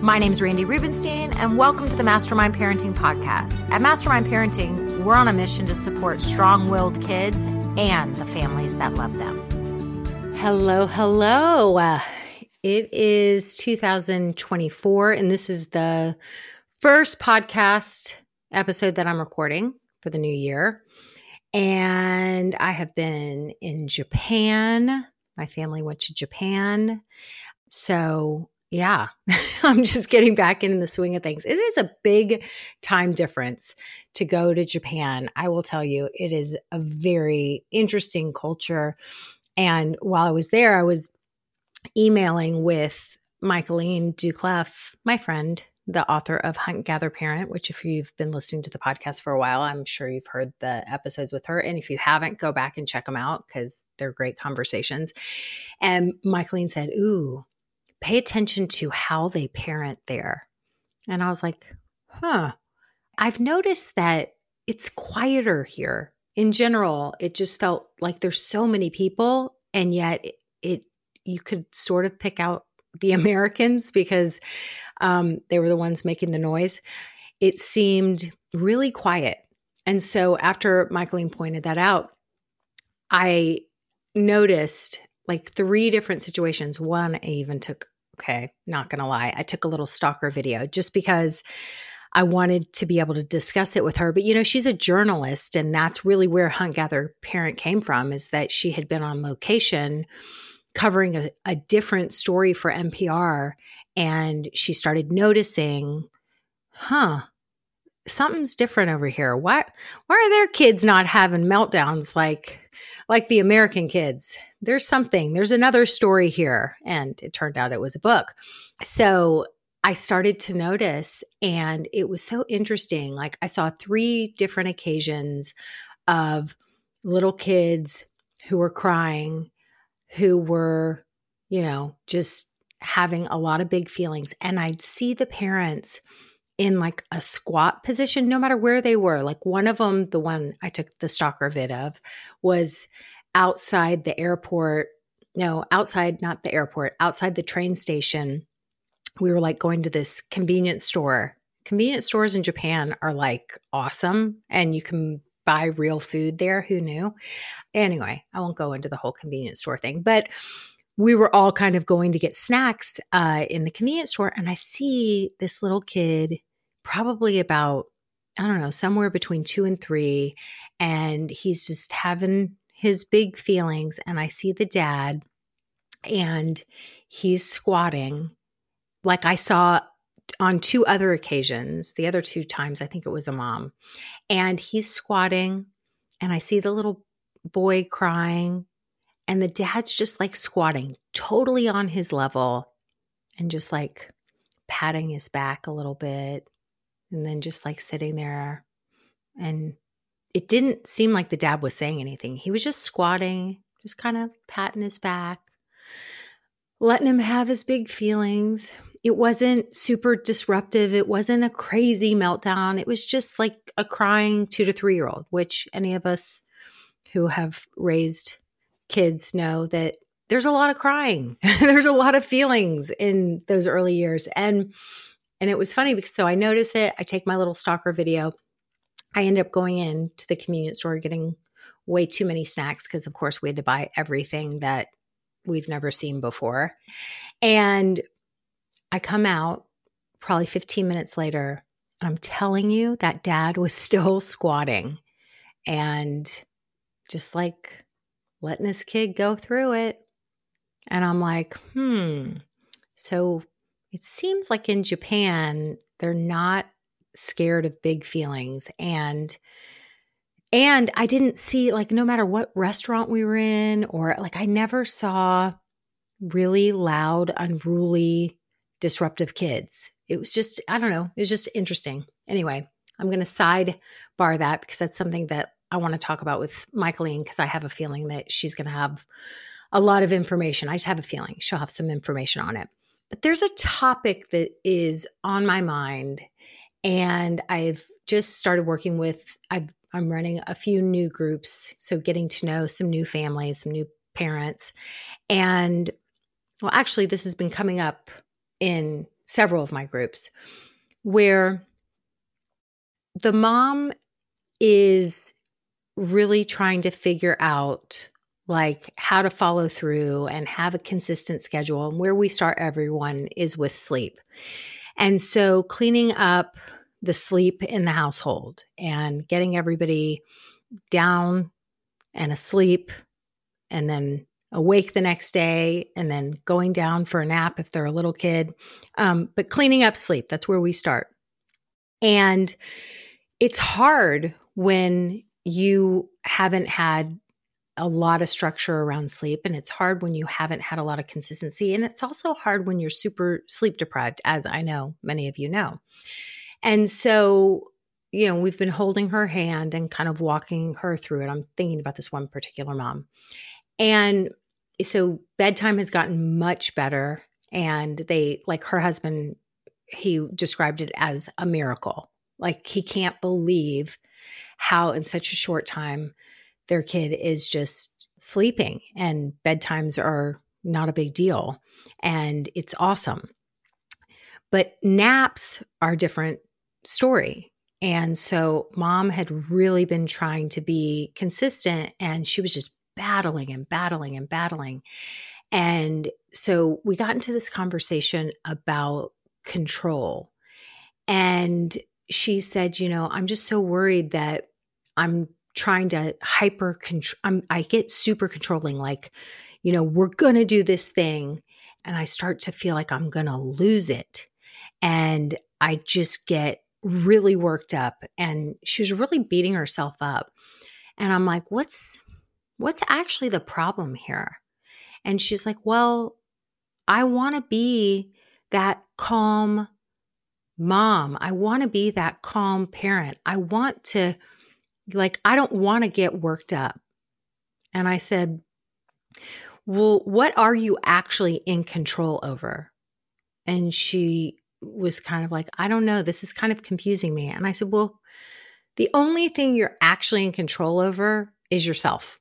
My name is Randi Rubenstein, and welcome to the Mastermind Parenting Podcast. At Mastermind Parenting, we're on a mission to support strong willed kids and the families that love them. Hello, hello. Uh, it is 2024, and this is the first podcast episode that I'm recording for the new year. And I have been in Japan. My family went to Japan. So yeah, I'm just getting back in the swing of things. It is a big time difference to go to Japan. I will tell you, it is a very interesting culture. And while I was there, I was emailing with Michaeline Doucleff, my friend, the author of Hunt Gather Parent, which, if you've been listening to the podcast for a while, I'm sure you've heard the episodes with her. And if you haven't, go back and check them out because they're great conversations. And Michaeline said, Ooh, pay attention to how they parent there. And I was like, huh. I've noticed that it's quieter here. In general, it just felt like there's so many people, and yet it, it you could sort of pick out the Americans because um, they were the ones making the noise. It seemed really quiet. And so after Michaeline pointed that out, I noticed like three different situations. One, I even took, okay, not gonna lie, I took a little stalker video just because I wanted to be able to discuss it with her. But you know, she's a journalist, and that's really where Hunt Gather Parent came from, is that she had been on location covering a, a different story for NPR. And she started noticing, huh, something's different over here. Why why are their kids not having meltdowns like like the American kids. There's something, there's another story here. And it turned out it was a book. So I started to notice, and it was so interesting. Like, I saw three different occasions of little kids who were crying, who were, you know, just having a lot of big feelings. And I'd see the parents in like a squat position, no matter where they were. Like one of them, the one I took the stalker vid of, was outside the airport. No, outside, not the airport, outside the train station. We were like going to this convenience store. Convenience stores in Japan are like awesome, and you can buy real food there. Who knew? Anyway, I won't go into the whole convenience store thing, but we were all kind of going to get snacks uh, in the convenience store, and I see this little kid probably about, I don't know, somewhere between two and three. And he's just having his big feelings. And I see the dad and he's squatting like I saw on two other occasions. The other two times, I think it was a mom. And he's squatting and I see the little boy crying and the dad's just like squatting totally on his level and just like patting his back a little bit and then just like sitting there and it didn't seem like the dad was saying anything. He was just squatting just kind of patting his back letting him have his big feelings. It wasn't super disruptive. It wasn't a crazy meltdown. It was just like a crying two to three year old which any of us who have raised kids know that there's a lot of crying. There's a lot of feelings in those early years. And and it was funny because so I notice it. I take my little stalker video. I end up going in to the convenience store getting way too many snacks because of course we had to buy everything that we've never seen before. And I come out probably 15 minutes later and I'm telling you that dad was still squatting and just like letting his kid go through it. And I'm like, hmm. So it seems like in Japan, they're not scared of big feelings. And and I didn't see like no matter what restaurant we were in, or like I never saw really loud, unruly, disruptive kids. It was just, I don't know, it was just interesting. Anyway, I'm going to sidebar that because that's something that I want to talk about with Michaeline because I have a feeling that she's going to have a lot of information. I just have a feeling she'll have some information on it. But there's a topic that is on my mind, and I've just started working with, i am running a few new groups. So, getting to know some new families, some new parents. And well, actually, this has been coming up in several of my groups where the mom is really trying to figure out like how to follow through and have a consistent schedule. And where we start everyone is with sleep. And so cleaning up the sleep in the household and getting everybody down and asleep and then awake the next day and then going down for a nap if they're a little kid. Um, but cleaning up sleep, that's where we start. And it's hard when you haven't had a lot of structure around sleep and it's hard when you haven't had a lot of consistency and it's also hard when you're super sleep deprived as I know many of you know. And so you know, we've been holding her hand and kind of walking her through it. I'm thinking about this one particular mom. And so bedtime has gotten much better and they like her husband he described it as a miracle. Like he can't believe how in such a short time their kid is just sleeping and bedtimes are not a big deal and it's awesome. But naps are a different story. And so mom had really been trying to be consistent and she was just battling and battling and battling. And so we got into this conversation about control. And she said, You know, I'm just so worried that I'm trying to hyper control. I get super controlling, like, you know, we're going to do this thing. And I start to feel like I'm going to lose it. And I just get really worked up. And she was really beating herself up. And I'm like, what's what's actually the problem here? And she's like, well, I want to be that calm mom. I want to be that calm parent. I want to, like, I don't want to get worked up. And I said, Well, what are you actually in control over? And she was kind of like, I don't know. This is kind of confusing me. And I said, Well, the only thing you're actually in control over is yourself,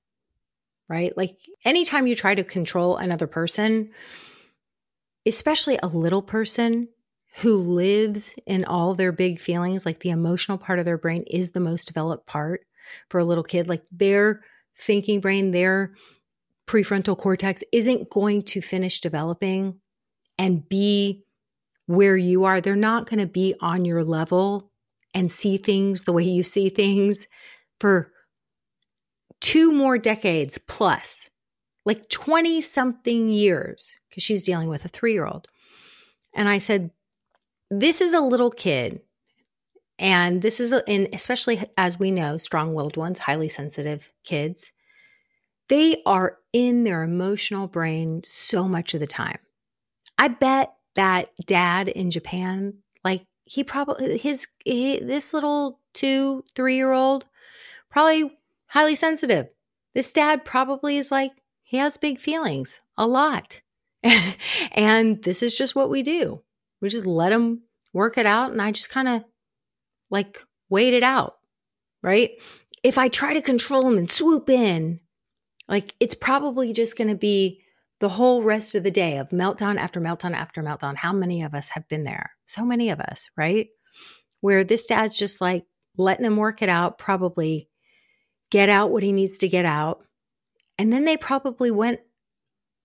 right? Like, anytime you try to control another person, especially a little person, who lives in all their big feelings, like the emotional part of their brain is the most developed part for a little kid. Like their thinking brain, their prefrontal cortex isn't going to finish developing and be where you are. They're not going to be on your level and see things the way you see things for two more decades plus, like 20 something years, because she's dealing with a three year old. And I said, this is a little kid and this is and especially as we know strong-willed ones highly sensitive kids they are in their emotional brain so much of the time. I bet that dad in japan like he probably his he, this little two three year old probably highly sensitive. This dad probably is like he has big feelings a lot. And this is just what we do we just let them work it out. And I just kind of like wait it out, right? If I try to control them and swoop in, like it's probably just going to be the whole rest of the day of meltdown after meltdown after meltdown. How many of us have been there? So many of us, right? Where this dad's just like letting him work it out, probably get out what he needs to get out. And then they probably went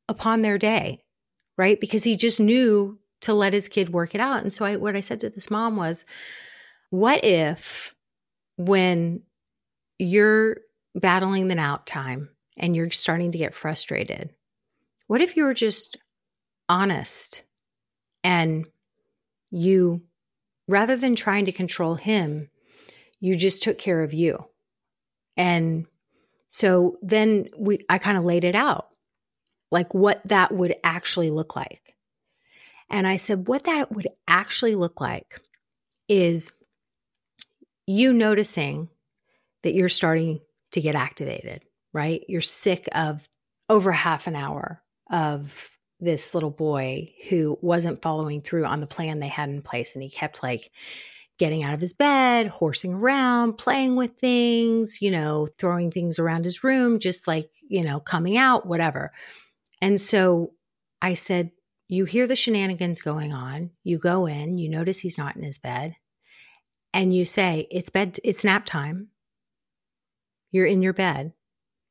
upon their day, right? Because he just knew to let his kid work it out. And so I what I said to this mom was, what if when you're battling the out time and you're starting to get frustrated, what if you were just honest and you, rather than trying to control him, you just took care of you? And so then we, I kind of laid it out like what that would actually look like. And I said, what that would actually look like is you noticing that you're starting to get activated, right? You're sick of over half an hour of this little boy who wasn't following through on the plan they had in place. And he kept like getting out of his bed, horsing around, playing with things, you know, throwing things around his room, just like, you know, coming out, whatever. And so I said, You hear the shenanigans going on. You go in, you notice he's not in his bed, and you say, It's bed, it's nap time. You're in your bed,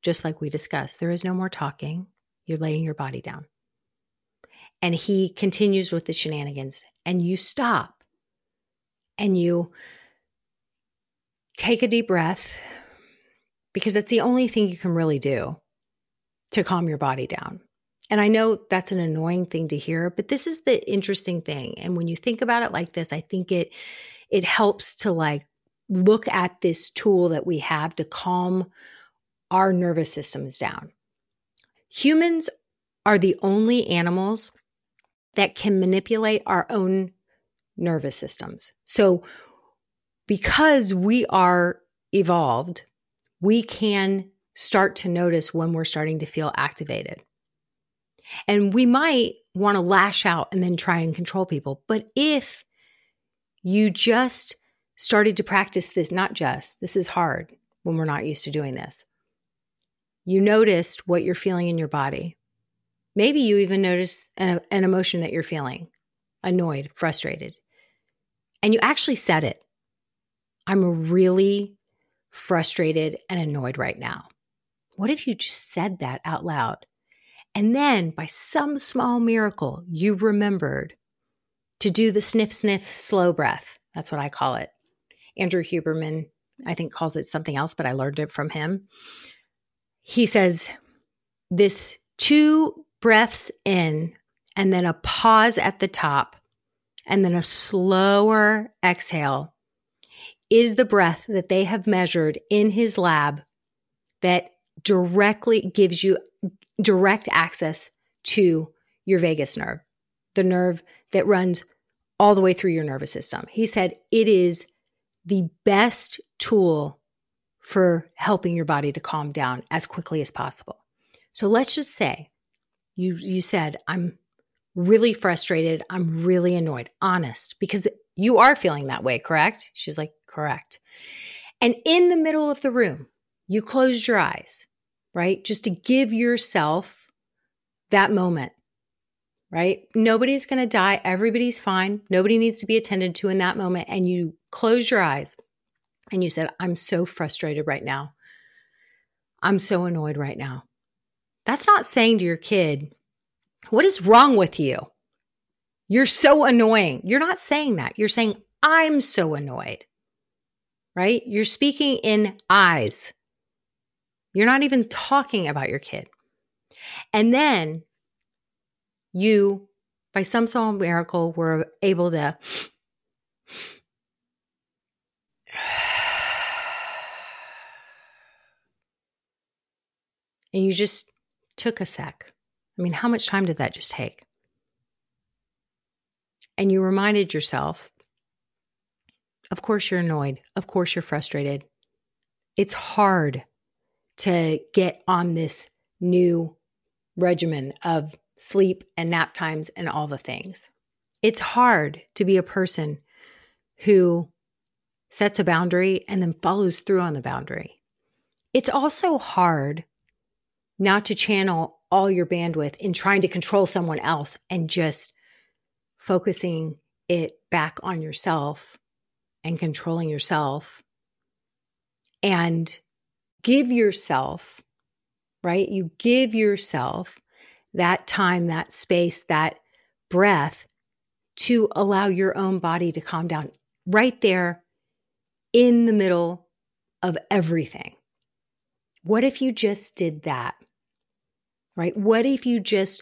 just like we discussed. There is no more talking. You're laying your body down. And he continues with the shenanigans, and you stop and you take a deep breath because that's the only thing you can really do to calm your body down. And I know that's an annoying thing to hear, but this is the interesting thing. And when you think about it like this, I think it it helps to like look at this tool that we have to calm our nervous systems down. Humans are the only animals that can manipulate our own nervous systems. So, because we are evolved, we can start to notice when we're starting to feel activated. And we might want to lash out and then try and control people. But if you just started to practice this, not just, this is hard when we're not used to doing this. You noticed what you're feeling in your body. Maybe you even notice an, an emotion that you're feeling annoyed, frustrated. And you actually said it. I'm really frustrated and annoyed right now. What if you just said that out loud? And then, by some small miracle, you remembered to do the sniff, sniff, slow breath. That's what I call it. Andrew Huberman, I think, calls it something else, but I learned it from him. He says this two breaths in, and then a pause at the top, and then a slower exhale is the breath that they have measured in his lab that directly gives you direct access to your vagus nerve, the nerve that runs all the way through your nervous system. He said it is the best tool for helping your body to calm down as quickly as possible. So let's just say you you said I'm really frustrated, I'm really annoyed, honest, because you are feeling that way, correct? She's like, "Correct." And in the middle of the room, you closed your eyes right? Just to give yourself that moment, right? Nobody's going to die. Everybody's fine. Nobody needs to be attended to in that moment. And you close your eyes and you said, I'm so frustrated right now. I'm so annoyed right now. That's not saying to your kid, What is wrong with you? You're so annoying. You're not saying that. You're saying, I'm so annoyed, right? You're speaking in eyes. You're not even talking about your kid. And then you, by some small miracle, were able to and you just took a sec. I mean, how much time did that just take? And you reminded yourself, of course, you're annoyed. Of course, you're frustrated. It's hard to get on this new regimen of sleep and nap times and all the things. It's hard to be a person who sets a boundary and then follows through on the boundary. It's also hard not to channel all your bandwidth in trying to control someone else and just focusing it back on yourself and controlling yourself and give yourself, right? You give yourself that time, that space, that breath to allow your own body to calm down right there in the middle of everything. What if you just did that? Right? What if you just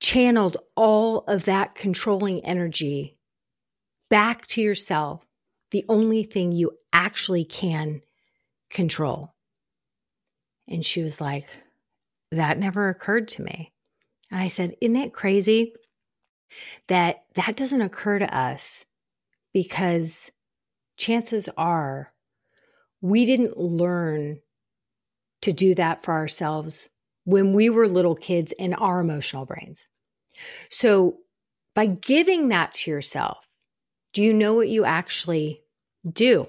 channeled all of that controlling energy back to yourself, the only thing you actually can control? And she was like, That never occurred to me. And I said, Isn't it crazy that that doesn't occur to us because chances are we didn't learn to do that for ourselves when we were little kids in our emotional brains. So, by giving that to yourself, do you know what you actually do?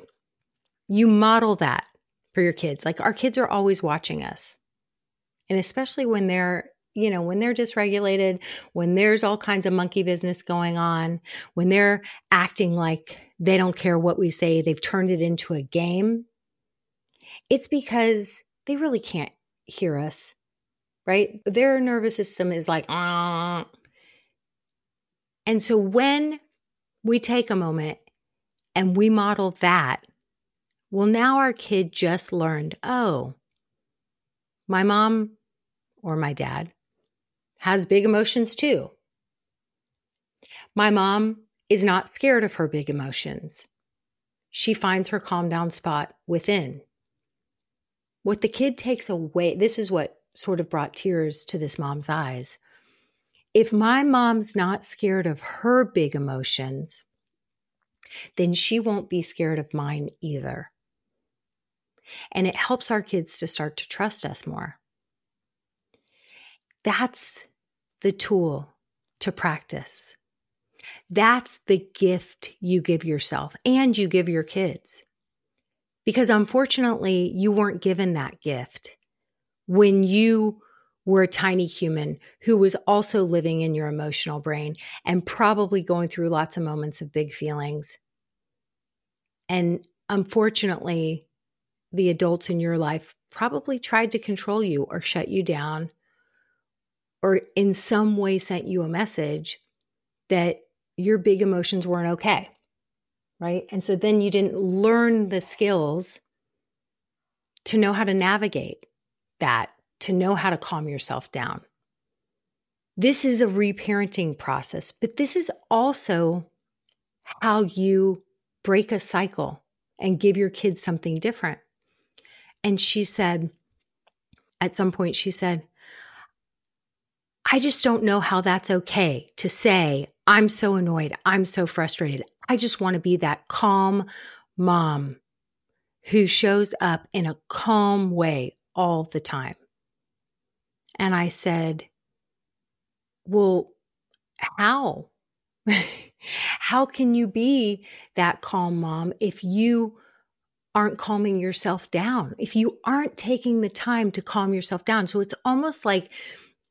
You model that for your kids. Like our kids are always watching us. And especially when they're, you know, when they're dysregulated, when there's all kinds of monkey business going on, when they're acting like they don't care what we say, they've turned it into a game. It's because they really can't hear us, right? Their nervous system is like. And so when we take a moment and we model that, well, now our kid just learned, oh, my mom or my dad has big emotions too. My mom is not scared of her big emotions. She finds her calm down spot within. What the kid takes away, this is what sort of brought tears to this mom's eyes. If my mom's not scared of her big emotions, then she won't be scared of mine either. And it helps our kids to start to trust us more. That's the tool to practice. That's the gift you give yourself and you give your kids. Because unfortunately, you weren't given that gift when you were a tiny human who was also living in your emotional brain and probably going through lots of moments of big feelings. And unfortunately, the adults in your life probably tried to control you or shut you down or in some way sent you a message that your big emotions weren't okay right? And so then you didn't learn the skills to know how to navigate that, to know how to calm yourself down. This is a reparenting process, but this is also how you break a cycle and give your kids something different. And she said, at some point, she said, I just don't know how that's okay to say, I'm so annoyed. I'm so frustrated. I just want to be that calm mom who shows up in a calm way all the time. And I said, Well, how? how can you be that calm mom if you aren't calming yourself down? If you aren't taking the time to calm yourself down? So it's almost like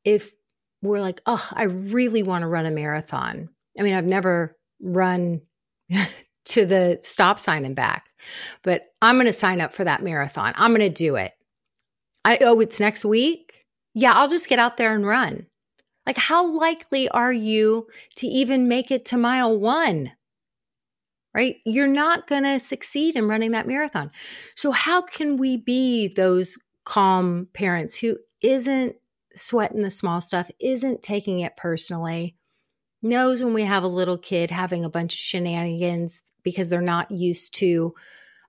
if we're like, Oh, I really want to run a marathon. I mean, I've never run to the stop sign and back. But I'm going to sign up for that marathon. I'm going to do it. I oh, it's next week. Yeah, I'll just get out there and run. Like, how likely are you to even make it to mile one? Right? You're not going to succeed in running that marathon. So, how can we be those calm parents who isn't sweating the small stuff, isn't taking it personally, knows when we have a little kid having a bunch of shenanigans because they're not used to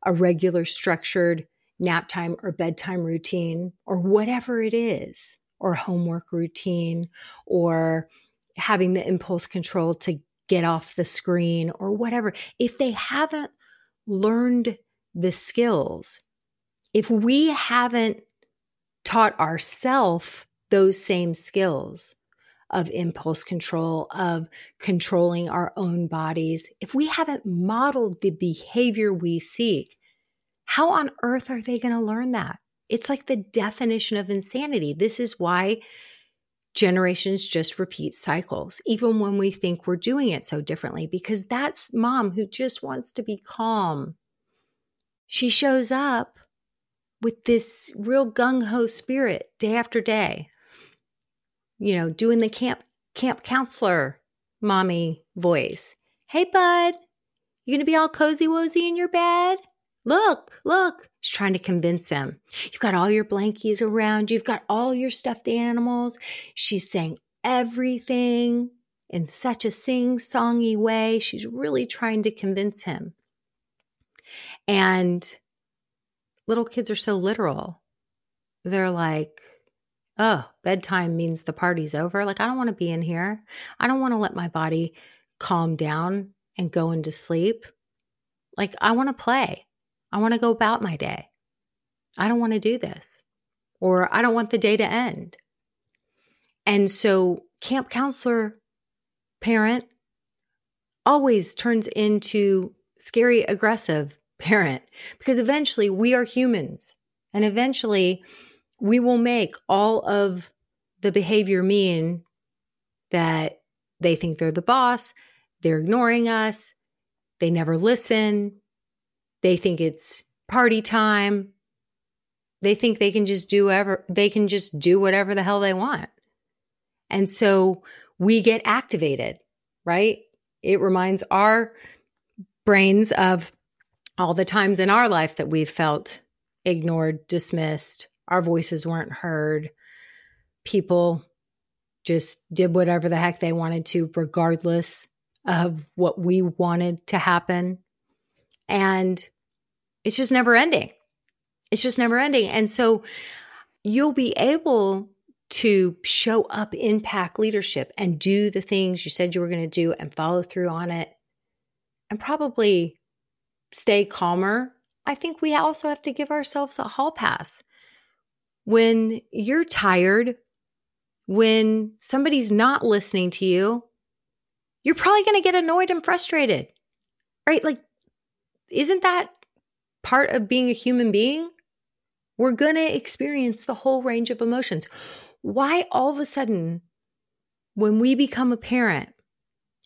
a regular structured nap time or bedtime routine or whatever it is, or homework routine, or having the impulse control to get off the screen or whatever. If they haven't learned the skills, if we haven't taught ourselves those same skills, of impulse control, of controlling our own bodies, if we haven't modeled the behavior we seek, how on earth are they going to learn that? It's like the definition of insanity. This is why generations just repeat cycles, even when we think we're doing it so differently, because that's mom who just wants to be calm. She shows up with this real gung ho spirit day after day you know, doing the camp camp counselor mommy voice. Hey bud, you gonna be all cozy wozy in your bed? Look, look. She's trying to convince him. You've got all your blankies around. You've got all your stuffed animals. She's saying everything in such a sing songy way. She's really trying to convince him. And little kids are so literal. They're like, oh, bedtime means the party's over. Like, I don't want to be in here. I don't want to let my body calm down and go into sleep. Like, I want to play. I want to go about my day. I don't want to do this. Or I don't want the day to end. And so, camp counselor parent always turns into scary, aggressive parent because eventually we are humans and eventually we will make all of the behavior mean that they think they're the boss, they're ignoring us, they never listen, they think it's party time. They think they can just do whatever they can just do whatever the hell they want. And so we get activated, right? It reminds our brains of all the times in our life that we've felt ignored, dismissed, our voices weren't heard. People just did whatever the heck they wanted to, regardless of what we wanted to happen. And it's just never ending. It's just never ending. And so you'll be able to show up in pack leadership and do the things you said you were going to do and follow through on it and probably stay calmer. I think we also have to give ourselves a hall pass. When you're tired, when somebody's not listening to you, you're probably going to get annoyed and frustrated, right? Like, isn't that part of being a human being? We're going to experience the whole range of emotions. Why all of a sudden, when we become a parent,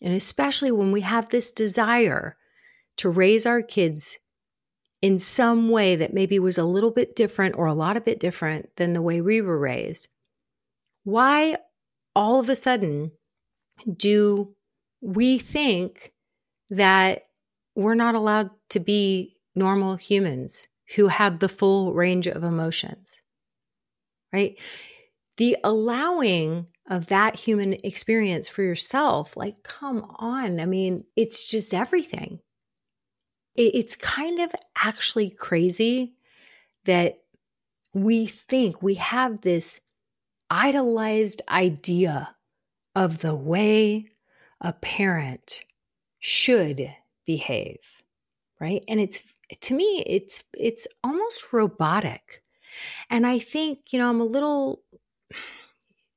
and especially when we have this desire to raise our kids in some way that maybe was a little bit different or a lot of bit different than the way we were raised, why all of a sudden do we think that we're not allowed to be normal humans who have the full range of emotions? Right? The allowing of that human experience for yourself, like, come on. I mean, it's just everything it's kind of actually crazy that we think we have this idolized idea of the way a parent should behave right? And it's to me it's it's almost robotic. And i think you know i'm a little i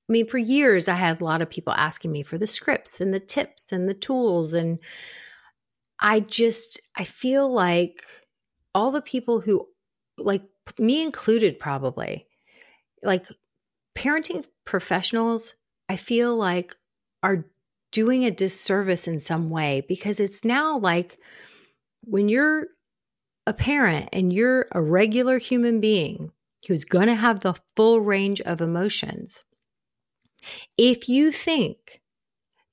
mean for years i had a lot of people asking me for the scripts and the tips and the tools and I just I feel like all the people who like me included probably like parenting professionals I feel like are doing a disservice in some way because it's now like when you're a parent and you're a regular human being who's going to have the full range of emotions if you think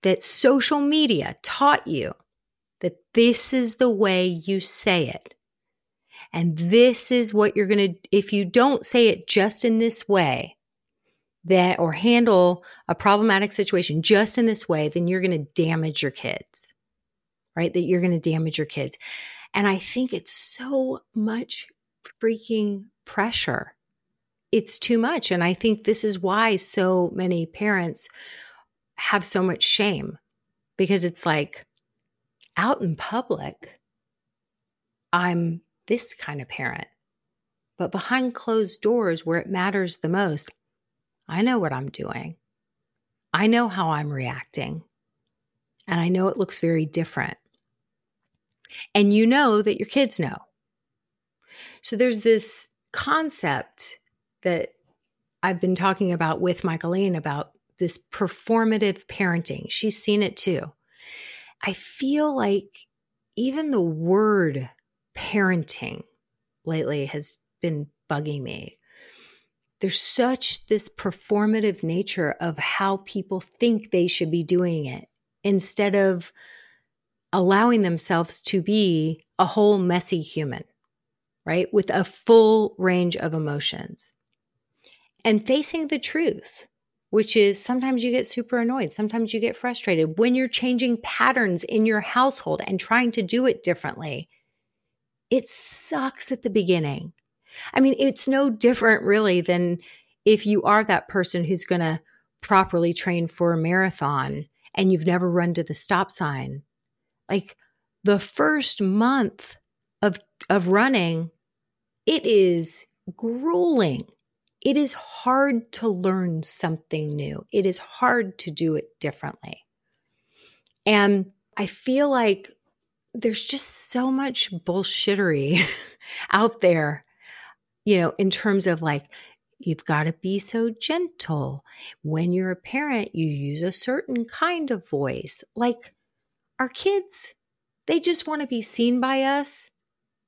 that social media taught you that this is the way you say it. And this is what you're going to, if you don't say it just in this way, that or handle a problematic situation just in this way, then you're going to damage your kids, right? That you're going to damage your kids. And I think it's so much freaking pressure. It's too much. And I think this is why so many parents have so much shame because it's like, out in public, I'm this kind of parent. But behind closed doors, where it matters the most, I know what I'm doing. I know how I'm reacting. And I know it looks very different. And you know that your kids know. So there's this concept that I've been talking about with Michaeline about this performative parenting. She's seen it too. I feel like even the word parenting lately has been bugging me. There's such this performative nature of how people think they should be doing it instead of allowing themselves to be a whole messy human, right? With a full range of emotions. And facing the truth, which is sometimes you get super annoyed, sometimes you get frustrated when you're changing patterns in your household and trying to do it differently. It sucks at the beginning. I mean, it's no different really than if you are that person who's going to properly train for a marathon and you've never run to the stop sign. Like the first month of of running, it is grueling. It is hard to learn something new. It is hard to do it differently. And I feel like there's just so much bullshittery out there, you know, in terms of like, you've got to be so gentle. When you're a parent, you use a certain kind of voice. Like our kids, they just want to be seen by us.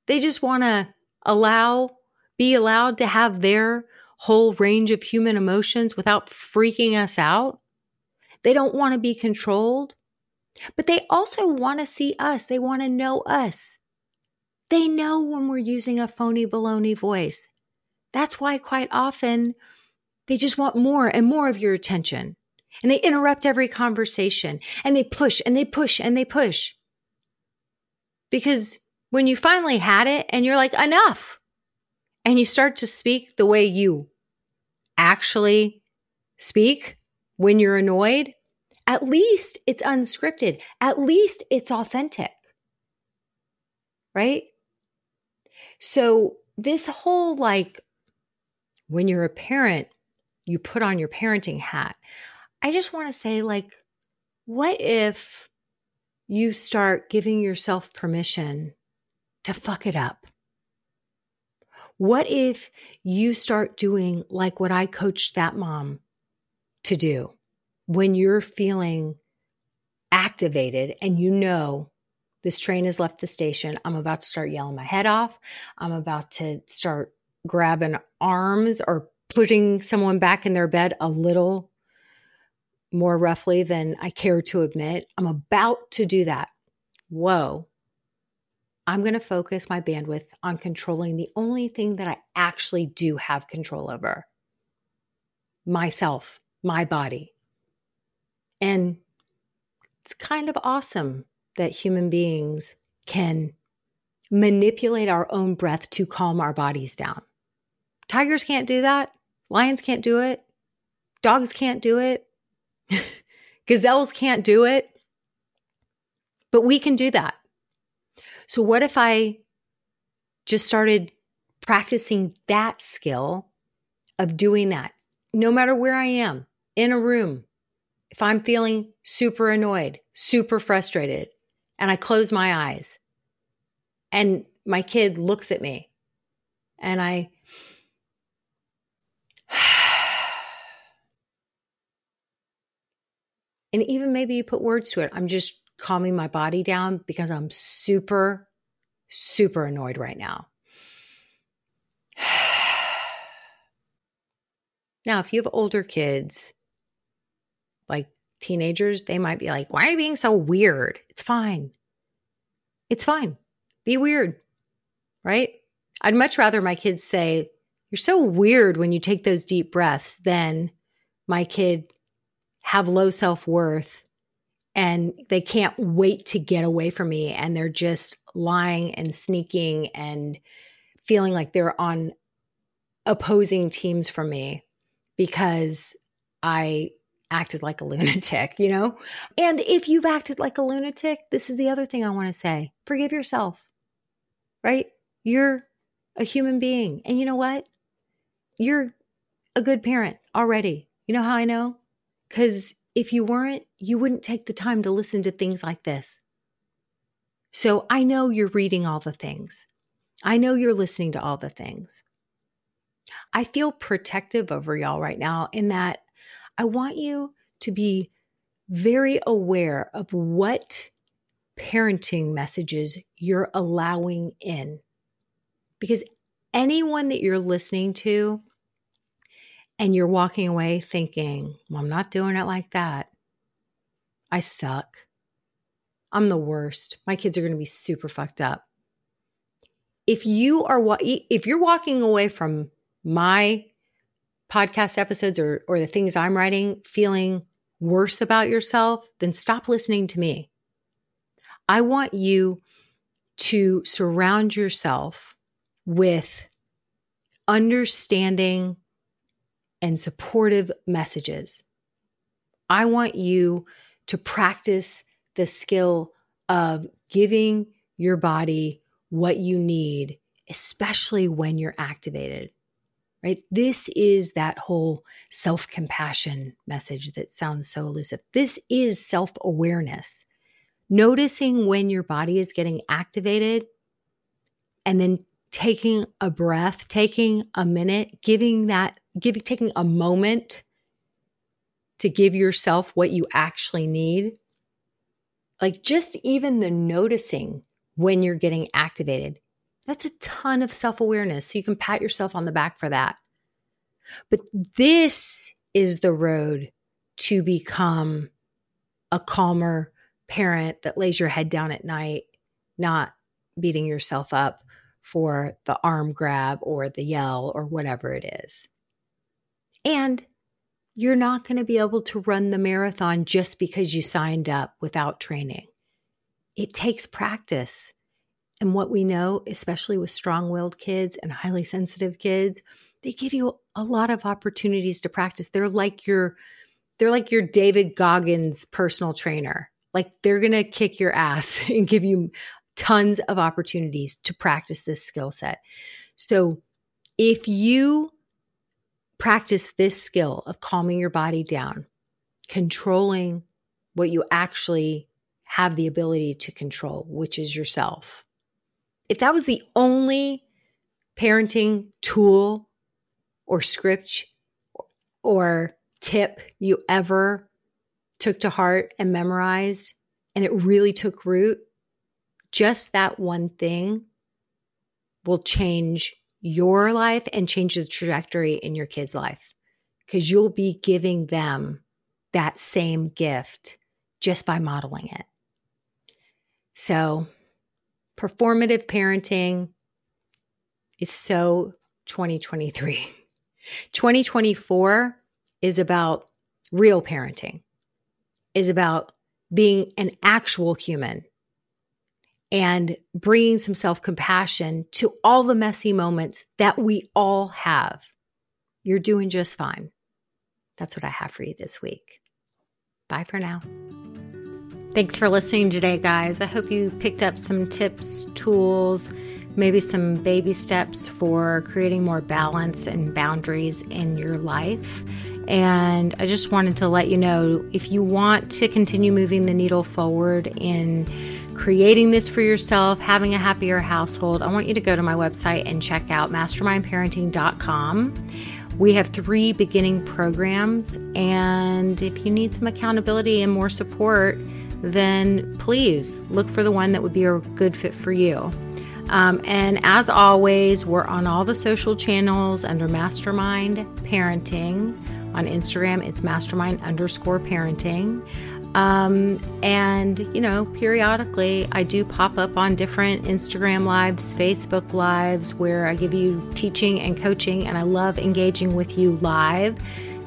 They just want to allow, be allowed to have their whole range of human emotions without freaking us out. They don't want to be controlled. But they also want to see us, they want to know us. They know when we're using a phony baloney voice. That's why quite often they just want more and more of your attention. And they interrupt every conversation and they push and they push and they push. Because when you finally had it and you're like, enough, and you start to speak the way you actually speak when you're annoyed, at least it's unscripted. At least it's authentic. Right? So, this whole like, when you're a parent, you put on your parenting hat. I just want to say, like, what if you start giving yourself permission to fuck it up? What if you start doing like what I coached that mom to do? when you're feeling activated and you know this train has left the station, I'm about to start yelling my head off. I'm about to start grabbing arms or putting someone back in their bed a little more roughly than I care to admit. I'm about to do that. Whoa. I'm going to focus my bandwidth on controlling the only thing that I actually do have control over myself, my body. And it's kind of awesome that human beings can manipulate our own breath to calm our bodies down. Tigers can't do that. Lions can't do it. Dogs can't do it. Gazelles can't do it. But we can do that. So, what if I just started practicing that skill of doing that, no matter where I am in a room, if I'm feeling super annoyed, super frustrated, and I close my eyes and my kid looks at me and I and even maybe you put words to it. I'm just calming my body down because I'm super, super annoyed right now. now, if you have older kids, like teenagers, they might be like, Why are you being so weird? It's fine. It's fine. Be weird, right? I'd much rather my kids say, You're so weird when you take those deep breaths than my kid have low self worth and they can't wait to get away from me and they're just lying and sneaking and feeling like they're on opposing teams from me because I acted like a lunatic, you know? And if you've acted like a lunatic, this is the other thing I want to say forgive yourself, right? You're a human being. And you know what? You're a good parent already. You know how I know? Because if you weren't, you wouldn't take the time to listen to things like this. So I know you're reading all the things. I know you're listening to all the things. I feel protective over y'all right now in that I want you to be very aware of what parenting messages you're allowing in. Because anyone that you're listening to and you're walking away thinking, well, I'm not doing it like that. I suck. I'm the worst. My kids are going to be super fucked up. if you are if you're walking away from my podcast episodes or or the things I'm writing feeling worse about yourself, then stop listening to me. I want you to surround yourself with understanding and supportive messages. I want you to practice the skill of giving your body what you need, especially when you're activated. Right? This is that whole self compassion message that sounds so elusive. This is self awareness. Noticing when your body is getting activated and then taking a breath, taking a minute, giving that, giving, taking a moment to give yourself what you actually need. Like just even the noticing when you're getting activated, that's a ton of self awareness. So you can pat yourself on the back for that. But this is the road to become a calmer parent that lays your head down at night, not beating yourself up for the arm grab or the yell or whatever it is. And you're not going to be able to run the marathon just because you signed up without training. It takes practice. And what we know, especially with strong willed kids and highly sensitive kids, they give you a lot of opportunities to practice. They're like your they're like your David Goggins personal trainer. Like they're going to kick your ass and give you tons of opportunities to practice this skill set. So, if you practice this skill of calming your body down, controlling what you actually have the ability to control, which is yourself. If that was the only parenting tool or script or tip you ever took to heart and memorized, and it really took root, just that one thing will change your life and change the trajectory in your kid's life because you'll be giving them that same gift just by modeling it. So, performative parenting is so 2023. 2024 is about real parenting, is about being an actual human and bringing some self compassion to all the messy moments that we all have. You're doing just fine. That's what I have for you this week. Bye for now. Thanks for listening today, guys. I hope you picked up some tips, tools, maybe some baby steps for creating more balance and boundaries in your life. And I just wanted to let you know if you want to continue moving the needle forward in creating this for yourself, having a happier household, I want you to go to my website and check out mastermindparenting.com. We have three beginning programs, and if you need some accountability and more support, then please look for the one that would be a good fit for you. Um, and as always, we're on all the social channels under Mastermind Parenting. On Instagram, it's mastermind underscore parenting. Um, and, you know, periodically I do pop up on different Instagram lives, Facebook lives, where I give you teaching and coaching, and I love engaging with you live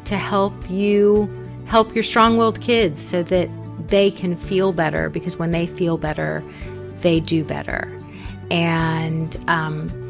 to help you help your strong willed kids so that they can feel better because when they feel better, they do better. And, um,